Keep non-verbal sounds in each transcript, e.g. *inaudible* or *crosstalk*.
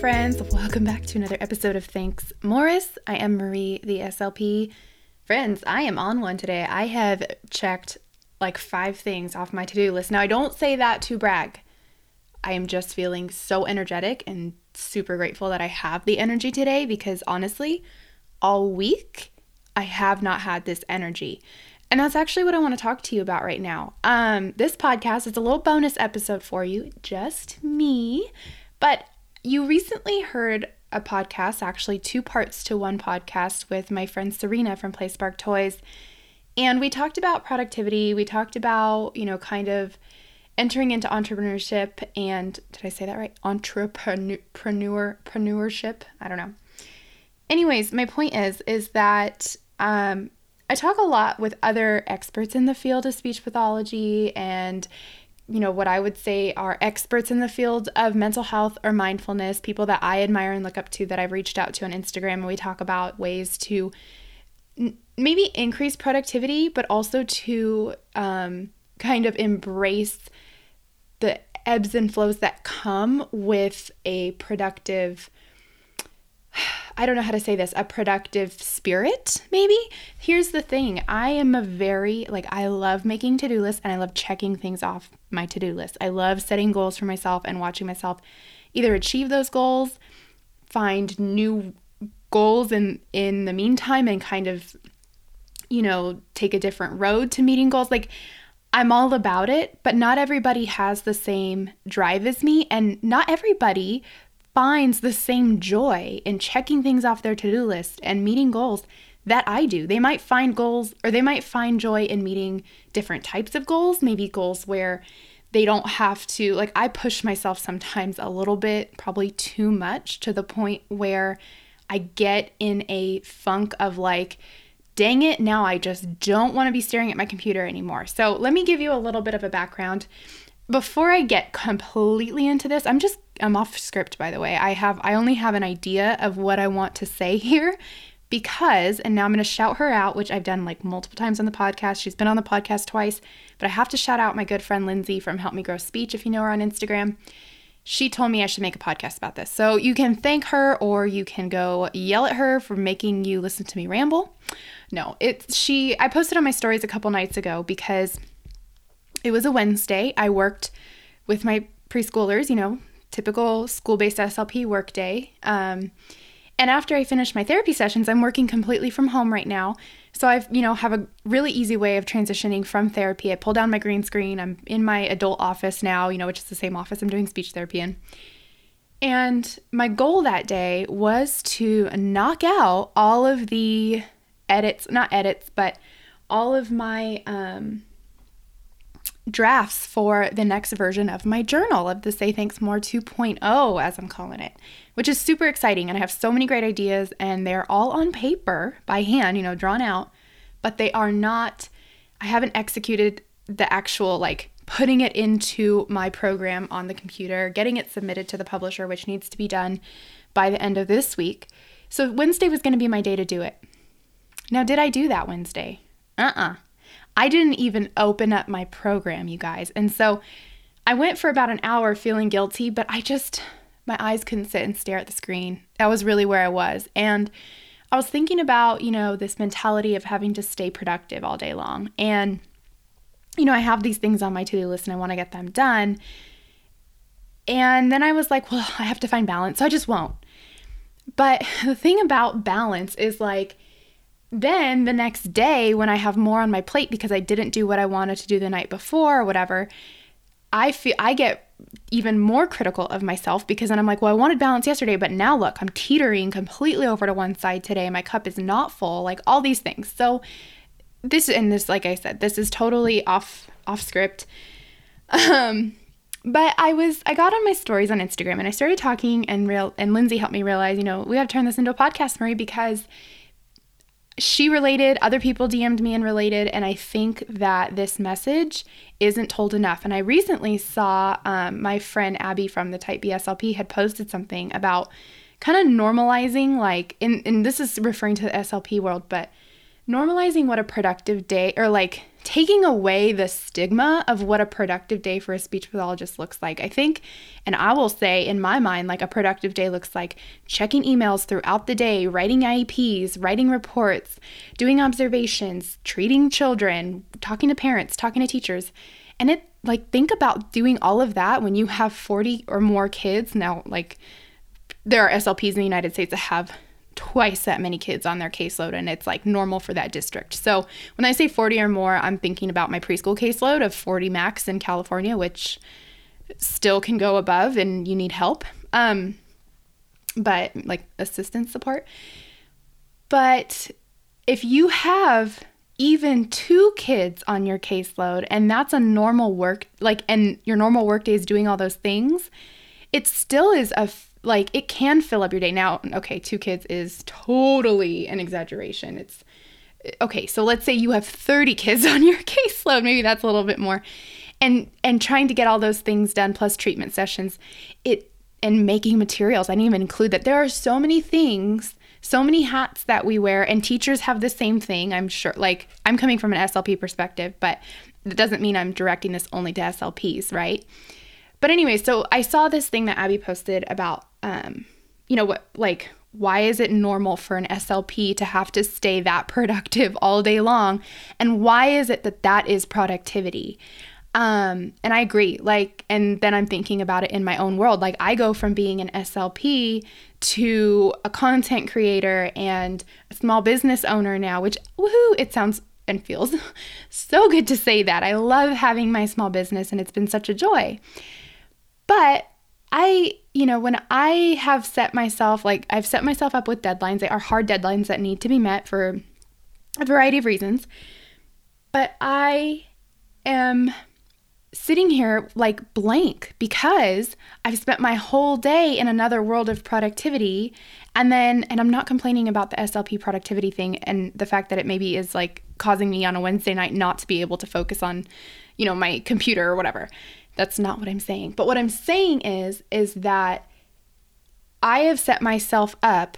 friends. Welcome back to another episode of Thanks Morris. I am Marie, the SLP. Friends, I am on one today. I have checked like five things off my to do list. Now, I don't say that to brag. I am just feeling so energetic and super grateful that I have the energy today because honestly, all week I have not had this energy. And that's actually what I want to talk to you about right now. Um, this podcast is a little bonus episode for you, just me. But you recently heard a podcast, actually, two parts to one podcast with my friend Serena from Play Spark Toys. And we talked about productivity. We talked about, you know, kind of entering into entrepreneurship and did I say that right? Entrepreneur entrepreneurship. I don't know. Anyways, my point is is that um, I talk a lot with other experts in the field of speech pathology and you know what I would say are experts in the field of mental health or mindfulness, people that I admire and look up to that I've reached out to on Instagram and we talk about ways to n- maybe increase productivity but also to um, kind of embrace the ebbs and flows that come with a productive I don't know how to say this, a productive spirit, maybe. Here's the thing I am a very, like, I love making to do lists and I love checking things off my to do list. I love setting goals for myself and watching myself either achieve those goals, find new goals in in the meantime and kind of you know take a different road to meeting goals like I'm all about it, but not everybody has the same drive as me, and not everybody finds the same joy in checking things off their to do list and meeting goals that I do. They might find goals or they might find joy in meeting different types of goals, maybe goals where they don't have to, like, I push myself sometimes a little bit, probably too much, to the point where I get in a funk of like, dang it, now I just don't want to be staring at my computer anymore. So, let me give you a little bit of a background before I get completely into this, I'm just I'm off script by the way. I have I only have an idea of what I want to say *laughs* here because and now I'm going to shout her out, which I've done like multiple times on the podcast. She's been on the podcast twice, but I have to shout out my good friend Lindsay from Help Me Grow Speech if you know her on Instagram. She told me I should make a podcast about this. So you can thank her or you can go yell at her for making you listen to me ramble. No, it's she I posted on my stories a couple nights ago because it was a Wednesday. I worked with my preschoolers, you know, typical school based SLP workday. Um, and after I finish my therapy sessions, I'm working completely from home right now. So I've, you know, have a really easy way of transitioning from therapy. I pull down my green screen. I'm in my adult office now, you know, which is the same office I'm doing speech therapy in. And my goal that day was to knock out all of the edits, not edits, but all of my um, drafts for the next version of my journal of the Say Thanks More 2.0, as I'm calling it, which is super exciting. And I have so many great ideas, and they're all on paper by hand, you know, drawn out, but they are not, I haven't executed the actual like putting it into my program on the computer, getting it submitted to the publisher, which needs to be done by the end of this week. So Wednesday was going to be my day to do it. Now, did I do that Wednesday? Uh uh-uh. uh I didn't even open up my program, you guys. And so I went for about an hour feeling guilty, but I just, my eyes couldn't sit and stare at the screen. That was really where I was. And I was thinking about, you know, this mentality of having to stay productive all day long. And, you know, I have these things on my to do list and I want to get them done. And then I was like, well, I have to find balance. So I just won't. But *laughs* the thing about balance is like, then the next day, when I have more on my plate because I didn't do what I wanted to do the night before or whatever, I feel I get even more critical of myself because then I'm like, well, I wanted balance yesterday, but now look, I'm teetering completely over to one side today. My cup is not full, like all these things. So this and this, like I said, this is totally off off script. Um, but I was I got on my stories on Instagram and I started talking and real and Lindsay helped me realize, you know, we have to turn this into a podcast, Marie, because she related, other people DM'd me and related, and I think that this message isn't told enough. And I recently saw um, my friend Abby from the Type B SLP had posted something about kind of normalizing, like, and, and this is referring to the SLP world, but normalizing what a productive day or like taking away the stigma of what a productive day for a speech pathologist looks like. I think, and I will say in my mind, like a productive day looks like checking emails throughout the day, writing IEPs, writing reports, doing observations, treating children, talking to parents, talking to teachers. And it, like, think about doing all of that when you have 40 or more kids. Now, like, there are SLPs in the United States that have twice that many kids on their caseload and it's like normal for that district. So when I say 40 or more, I'm thinking about my preschool caseload of 40 max in California, which still can go above and you need help. Um, but like assistance support. But if you have even two kids on your caseload and that's a normal work like and your normal work day is doing all those things, it still is a like it can fill up your day. Now, okay, two kids is totally an exaggeration. It's okay, so let's say you have 30 kids *laughs* on your caseload, maybe that's a little bit more. And and trying to get all those things done plus treatment sessions, it and making materials. I didn't even include that. There are so many things, so many hats that we wear, and teachers have the same thing. I'm sure. Like I'm coming from an SLP perspective, but it doesn't mean I'm directing this only to SLPs, right? But anyway, so I saw this thing that Abby posted about, um, you know, what like why is it normal for an SLP to have to stay that *laughs* productive all day long, and why is it that that is productivity? Um, and I agree. Like, and then I'm thinking about it in my own world. Like, I go from being an SLP to a content creator and a small business owner now, which woohoo, it sounds and feels *laughs* so good to say that. I love having my small business and it's been such a joy. But I, you know, when I have set myself, like I've set myself up with deadlines, they are hard deadlines that need to be met for a variety of reasons. But I am sitting here like blank because I've spent my whole day in another world of productivity. And then, and I'm not complaining about the SLP productivity thing and the fact that it maybe is like causing me on a Wednesday night not to be able to focus on, you know, my computer or whatever. That's not what I'm saying. But what I'm saying is is that I have set myself up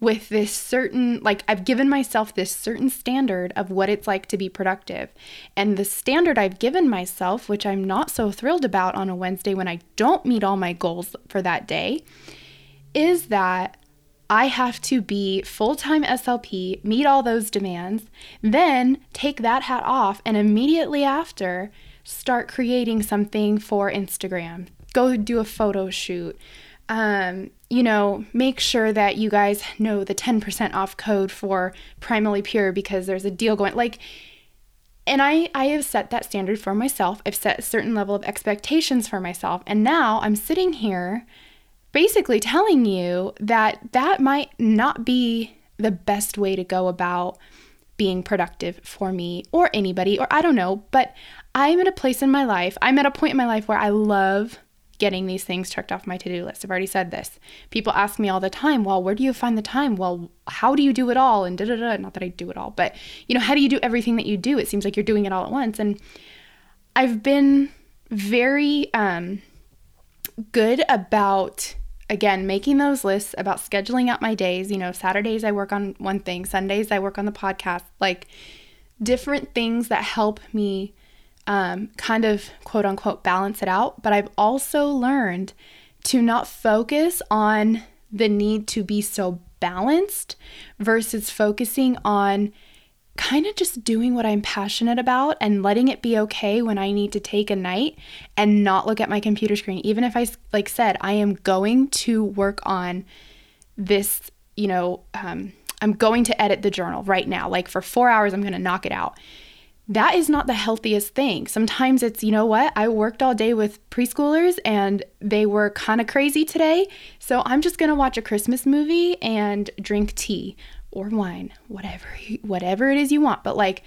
with this certain like I've given myself this certain standard of what it's like to be productive. And the standard I've given myself, which I'm not so thrilled about on a Wednesday when I don't meet all my goals for that day, is that I have to be full time SLP, meet all those demands, then take that hat off, and immediately after start creating something for Instagram. Go do a photo shoot. Um, you know, make sure that you guys know the 10% off code for Primally Pure because there's a deal going. Like, and I, I have set that standard for myself. I've set a certain level of expectations for myself. And now I'm sitting here basically telling you that that might not be the best way to go about being productive for me or anybody, or I don't know, but I'm at a place in my life, I'm at a point in my life where I love getting these things checked off my to do list. I've already said this. People ask me all the time, well, where do you find the time? Well, how do you do it all? And da da da. Not that I do it all, but you know, how do you do everything that you do? It seems like you're doing it all at once. And I've been very um, good about again making those lists about scheduling out my days you know saturdays i work on one thing sundays i work on the podcast like different things that help me um, kind of quote unquote balance it out. But I've also learned to not focus on the need to be so balanced versus focusing on kind of just doing what I'm passionate about and letting it be okay when I need to take a night and not look at my computer screen. Even if I, like said, I am going to work on this, you know, um, I'm going to edit the journal right now. Like for four hours, I'm going to knock it out that is not the healthiest thing. Sometimes it's, you know what, I worked all day with preschoolers and they were kind of crazy today. So I'm just going to watch a Christmas movie and drink tea or wine, whatever, whatever it is you want. But like,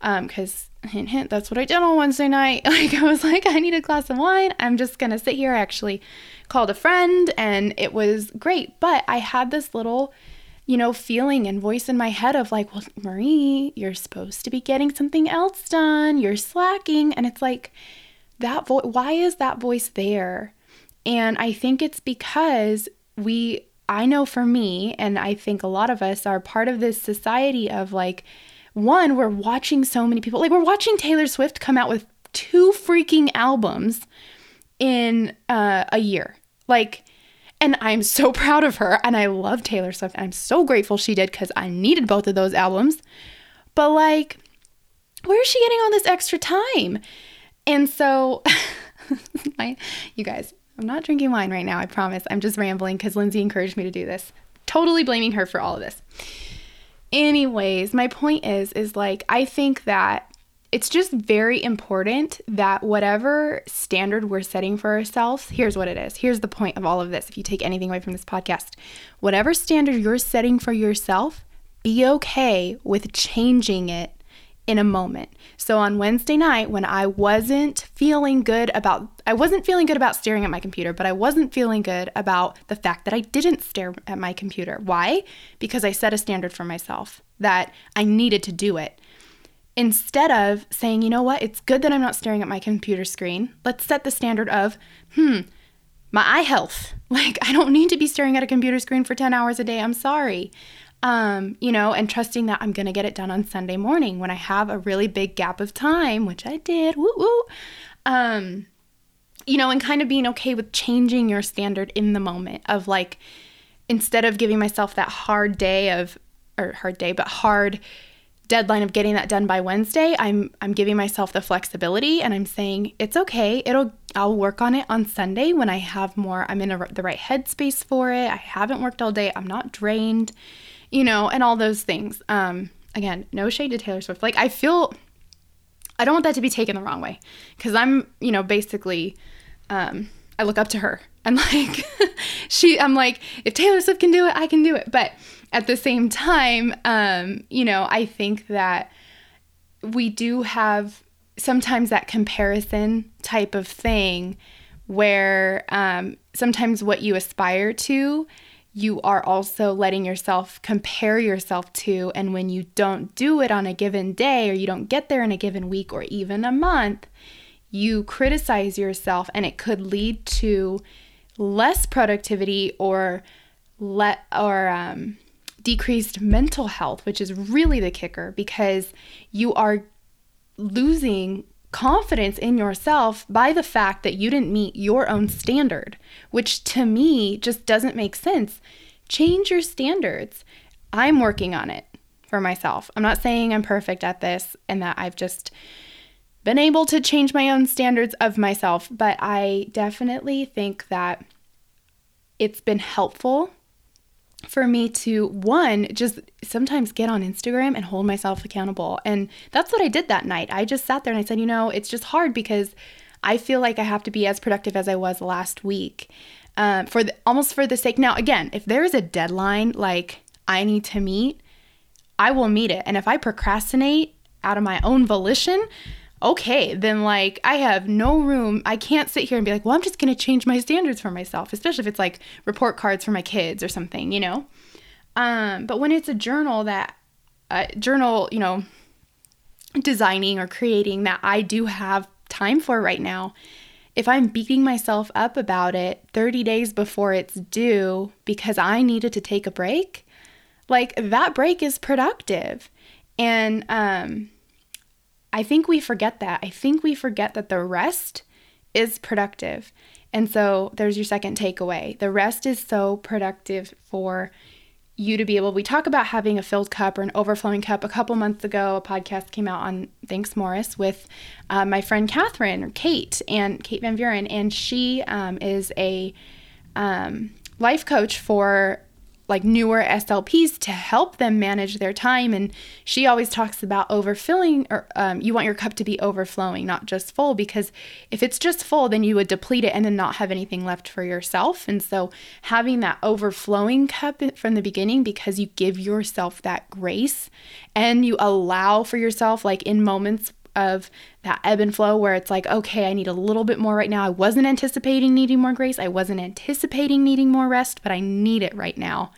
um, cause hint, hint, that's what I did on Wednesday night. *laughs* Like, I was like, I need a glass of wine. I'm just to sit here. I actually called a friend and it was great. But I had this little, you know, feeling and voice in my head of like, well, Marie, you're supposed to be getting something else done. You're slacking. And it's like, that voice, why is that voice there? And I think it's because we, I know for me, and I think a lot of us are part of this society of like, one, we're watching so many people, like, we're watching Taylor Swift come out with two freaking albums in uh, a year. Like, and I'm so *laughs* proud of her. And I love Taylor Swift. I'm so grateful she did because I needed both of those albums. But, like, where is she getting all this extra time? And so, *laughs* my, you guys, I'm not drinking wine right now, I promise. I'm just rambling because Lindsay encouraged me to do this. Totally blaming her for all of this. Anyways, my point is is like I think that it's just very important that whatever standard we're setting for ourselves, here's what it is. Here's the point of all of this. If you take anything away from this podcast, whatever standard you're setting for yourself, be okay with changing it in a moment. So on Wednesday night when I wasn't feeling good about I wasn't feeling good about staring at my computer, but I wasn't feeling good about the fact that I didn't stare at my computer. Why? Because I set a standard for myself that I needed to do it. Instead of saying, "You know what? It's good that I'm not staring at my computer screen. Let's set the standard of, hmm, my eye health. *laughs* Like, I don't need to be staring at a computer screen for 10 hours a day. I'm sorry um, you know, and trusting that I'm going to get it done on Sunday morning when I have a really big gap of time, which I did. Woo woo. Um, you know, and kind of being okay with changing your standard in the moment of like, instead of giving myself that hard day of, or hard day, but hard deadline of getting that done by Wednesday, I'm I'm giving myself the flexibility and I'm saying it's okay. It'll I'll work on it on Sunday when I have more I'm in a, the right headspace for it. I haven't worked all day. I'm not drained you know, and all those things. Um, again, no shade to Taylor Swift. Like, I feel, I don't want that to be taken the wrong way because I'm, you know, basically, um, I look up to her. *laughs* I'm like, *laughs* she, I'm like, if Taylor Swift can do it, I can do it. But at the same time, um, you know, I think that we do have sometimes that comparison type of thing where um, sometimes what you aspire to you are also letting yourself compare yourself to. And when you don't do it on a given day, or you don't get there in a given week or even a month, you criticize yourself, and it could lead to less productivity or let or um, decreased mental health, which is really the kicker because you are losing confidence in yourself by the fact that you didn't meet your own standard, which to me just doesn't make sense. Change your standards. I'm working on it for myself. I'm not saying I'm perfect at this and that I've just been able to change my own standards of myself, but I definitely think that it's been helpful for me to one just sometimes get on Instagram and hold myself accountable. And that's what I did that night. I just sat there and I said, you know, it's just hard because I feel like I have to be as productive as I was last week. Um, for the, almost for the sake. Now, again, if there is a deadline like I need to meet, I will meet it. And if I procrastinate out of my own volition, okay, then like I have no room. I can't sit here and be like, well, I'm just going to change my standards for myself, especially if it's like report cards for my kids or something, you know? Um, but when it's a journal that, uh, journal, you know, designing or creating that I do have time for right now, if I'm beating myself up about it 30 days before it's due because I needed to take a break, like that break is productive. And um, I think we forget that. I think we forget that the rest is productive. And so there's your second takeaway. The rest is so productive for you to be able. We talk about having a filled cup or an overflowing cup. A couple months ago, a podcast came out on Thanks Morris with uh, my friend Catherine or Kate and Kate Van Buren, and she um, is a um, life coach for like newer SLPs to help them manage their time. And she always talks about overfilling, or um, you want your cup to be overflowing, not just full, because if it's just full, then you would deplete it and then not have anything left for yourself. And so having that overflowing cup from the beginning, because you give yourself that grace and you allow for yourself, like in moments of that ebb and flow where it's like, okay, I need a little bit more right now. I wasn't anticipating needing more grace. I wasn't anticipating needing more rest, but I need it right now.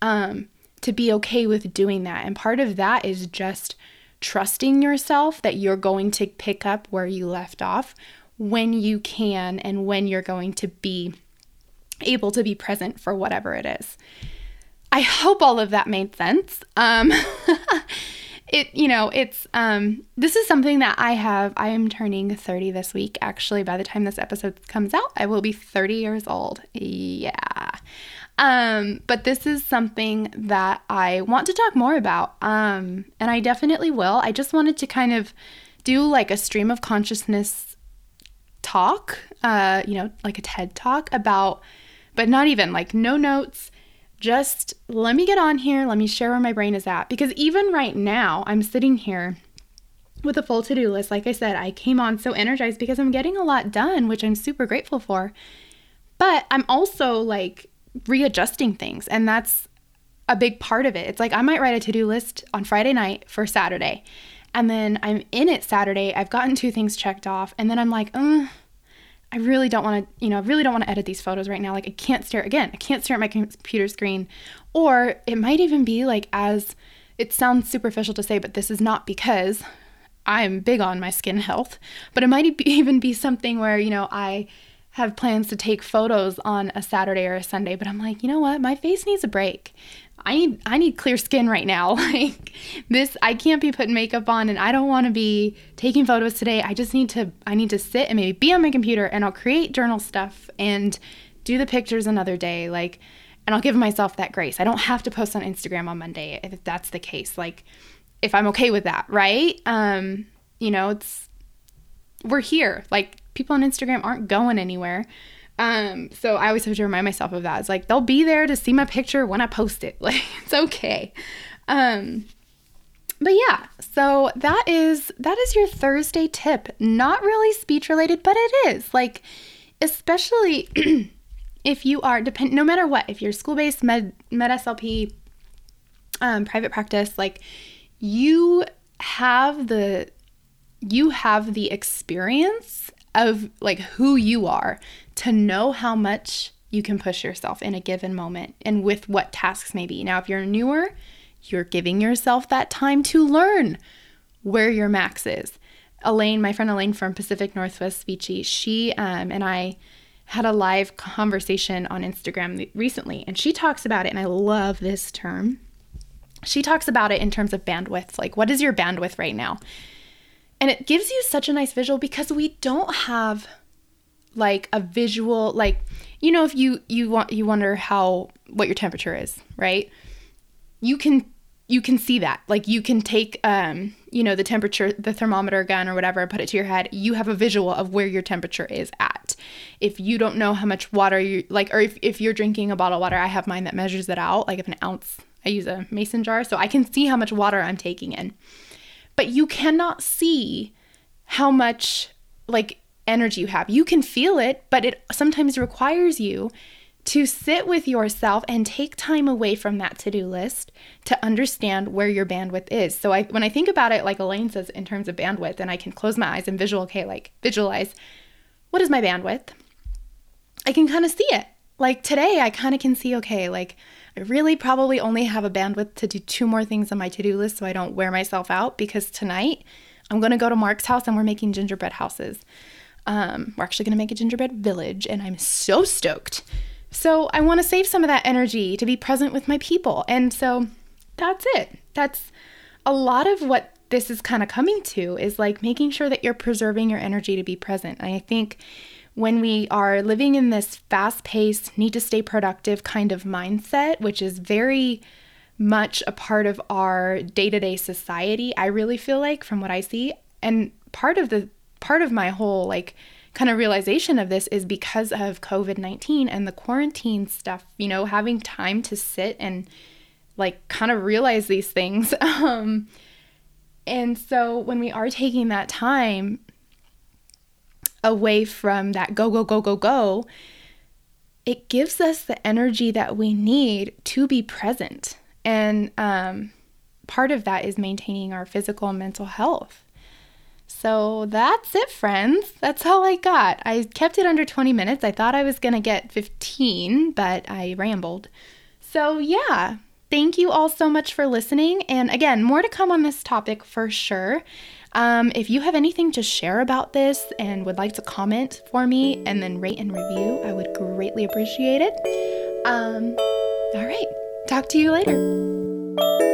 Um, to be okay with doing that. And part of that is just trusting yourself that you're going to pick up where you left off when you can and when you're going to be able to be present for whatever it is. I hope all of that made sense. Um, *laughs* it you know it's um this is something that i have i am turning 30 this week actually. By the time this episode comes out i will be 30 years old. Yeah. Um but this is something that i want to talk more about um and i definitely will. I just wanted to kind of do like a stream of consciousness talk uh you know like a ted talk about but not even like no notes just let me get on here, let me share where my brain is at. Because even right now, I'm sitting here with a full to do list. Like I said, I came on so energized because I'm getting a lot done, which I'm super grateful for. But I'm also like readjusting things, and that's a big part of it. It's like I might write a to do list on Friday night for Saturday, and then I'm in it Saturday. I've gotten two things checked off, and then I'm like, uh, I really don't want to, you know, I really don't want to edit these photos right now. Like, I can't stare again. I can't stare at my computer screen. Or it might even be like, as it sounds superficial to say, but this is not because I'm big on my skin health, but it might *laughs* even be something where, you know, I have plans to take photos on a Saturday or a Sunday, but I'm like, you know what? My face needs a break. I need I need clear skin right now. *laughs* like this I can't be putting makeup on and I don't want to be taking photos today. I just need to I need to sit and maybe be on my computer and I'll create journal stuff and do the pictures another day like and I'll give myself that grace. I don't have to post on Instagram on Monday if that's the case. Like if I'm okay with that, right? Um you know, it's we're here. Like people on Instagram aren't going anywhere. Um, so I always have to remind myself of that. It's like they'll be there to see my picture when I post it. *laughs* Like it's okay. Um, but yeah, so that is that is your Thursday tip. Not really speech related, but it is. Like especially *clears throat* if you are depend no matter what, if you're school-based med med SLP um, private practice, like you have the you have the experience of like who you are to know how much you can push yourself in a given moment and with what tasks maybe. Now, if you're newer, you're giving yourself that time to learn where your max is. Elaine, my friend Elaine from Pacific Northwest Speechy, she um, and I had a live conversation on Instagram recently, and she talks about it, and I love this term. She talks about it in terms of bandwidth. Like, what is your bandwidth right now? And it gives you such a nice visual because we don't have like a visual like you know if you you want you wonder how what your temperature is, right? You can you can see that. Like you can take um you know the temperature the thermometer gun or whatever put it to your head you have a visual of where your temperature is at if you don't know how much water you like or if, if you're drinking a bottle of water i have mine that measures it out like if an ounce i use a mason jar so i can see how much water i'm taking in but you cannot see how much like energy you have. You can feel it, but it sometimes requires you to sit with yourself and take time away from that to-do list to understand where your bandwidth is. So I when I think about it like Elaine says in terms of bandwidth and I can close my eyes and visual okay like visualize what is my bandwidth? I can kind of see it. Like today I kind of can see okay like I really probably only have a bandwidth to do two more things on my to do list so I don't wear myself out because tonight I'm going to go to Mark's house and we're making gingerbread houses. Um, we're actually going to make a gingerbread village and I'm so stoked. So I want to save some of that energy to be present with my people. And so that's it. That's a lot of what this is kind of coming to is like making sure that you're preserving your energy to be present. And I think when we are living in this fast paced, need to stay productive kind of mindset, which is very much a part of our day to day society, I really feel like from what I see. And part of the part of my whole like kind of realization of this is because of COVID 19 and the quarantine stuff, you know, having time to sit and like kind of realize these things. *laughs* Um, and so when we are taking that time away from that go, go, go, go, go, it gives us the energy that we need to be present. And um, part of that is maintaining our physical and mental health. So that's it, friends. That's all I got. I kept it under 20 minutes. I thought I was going to get 15, but I rambled. So, yeah, thank you all so much for listening. And again, more to come on this topic for sure. Um, if you have anything to share about this and would like to comment for me and then rate and review, I would greatly appreciate it. Um, all right, talk to you later.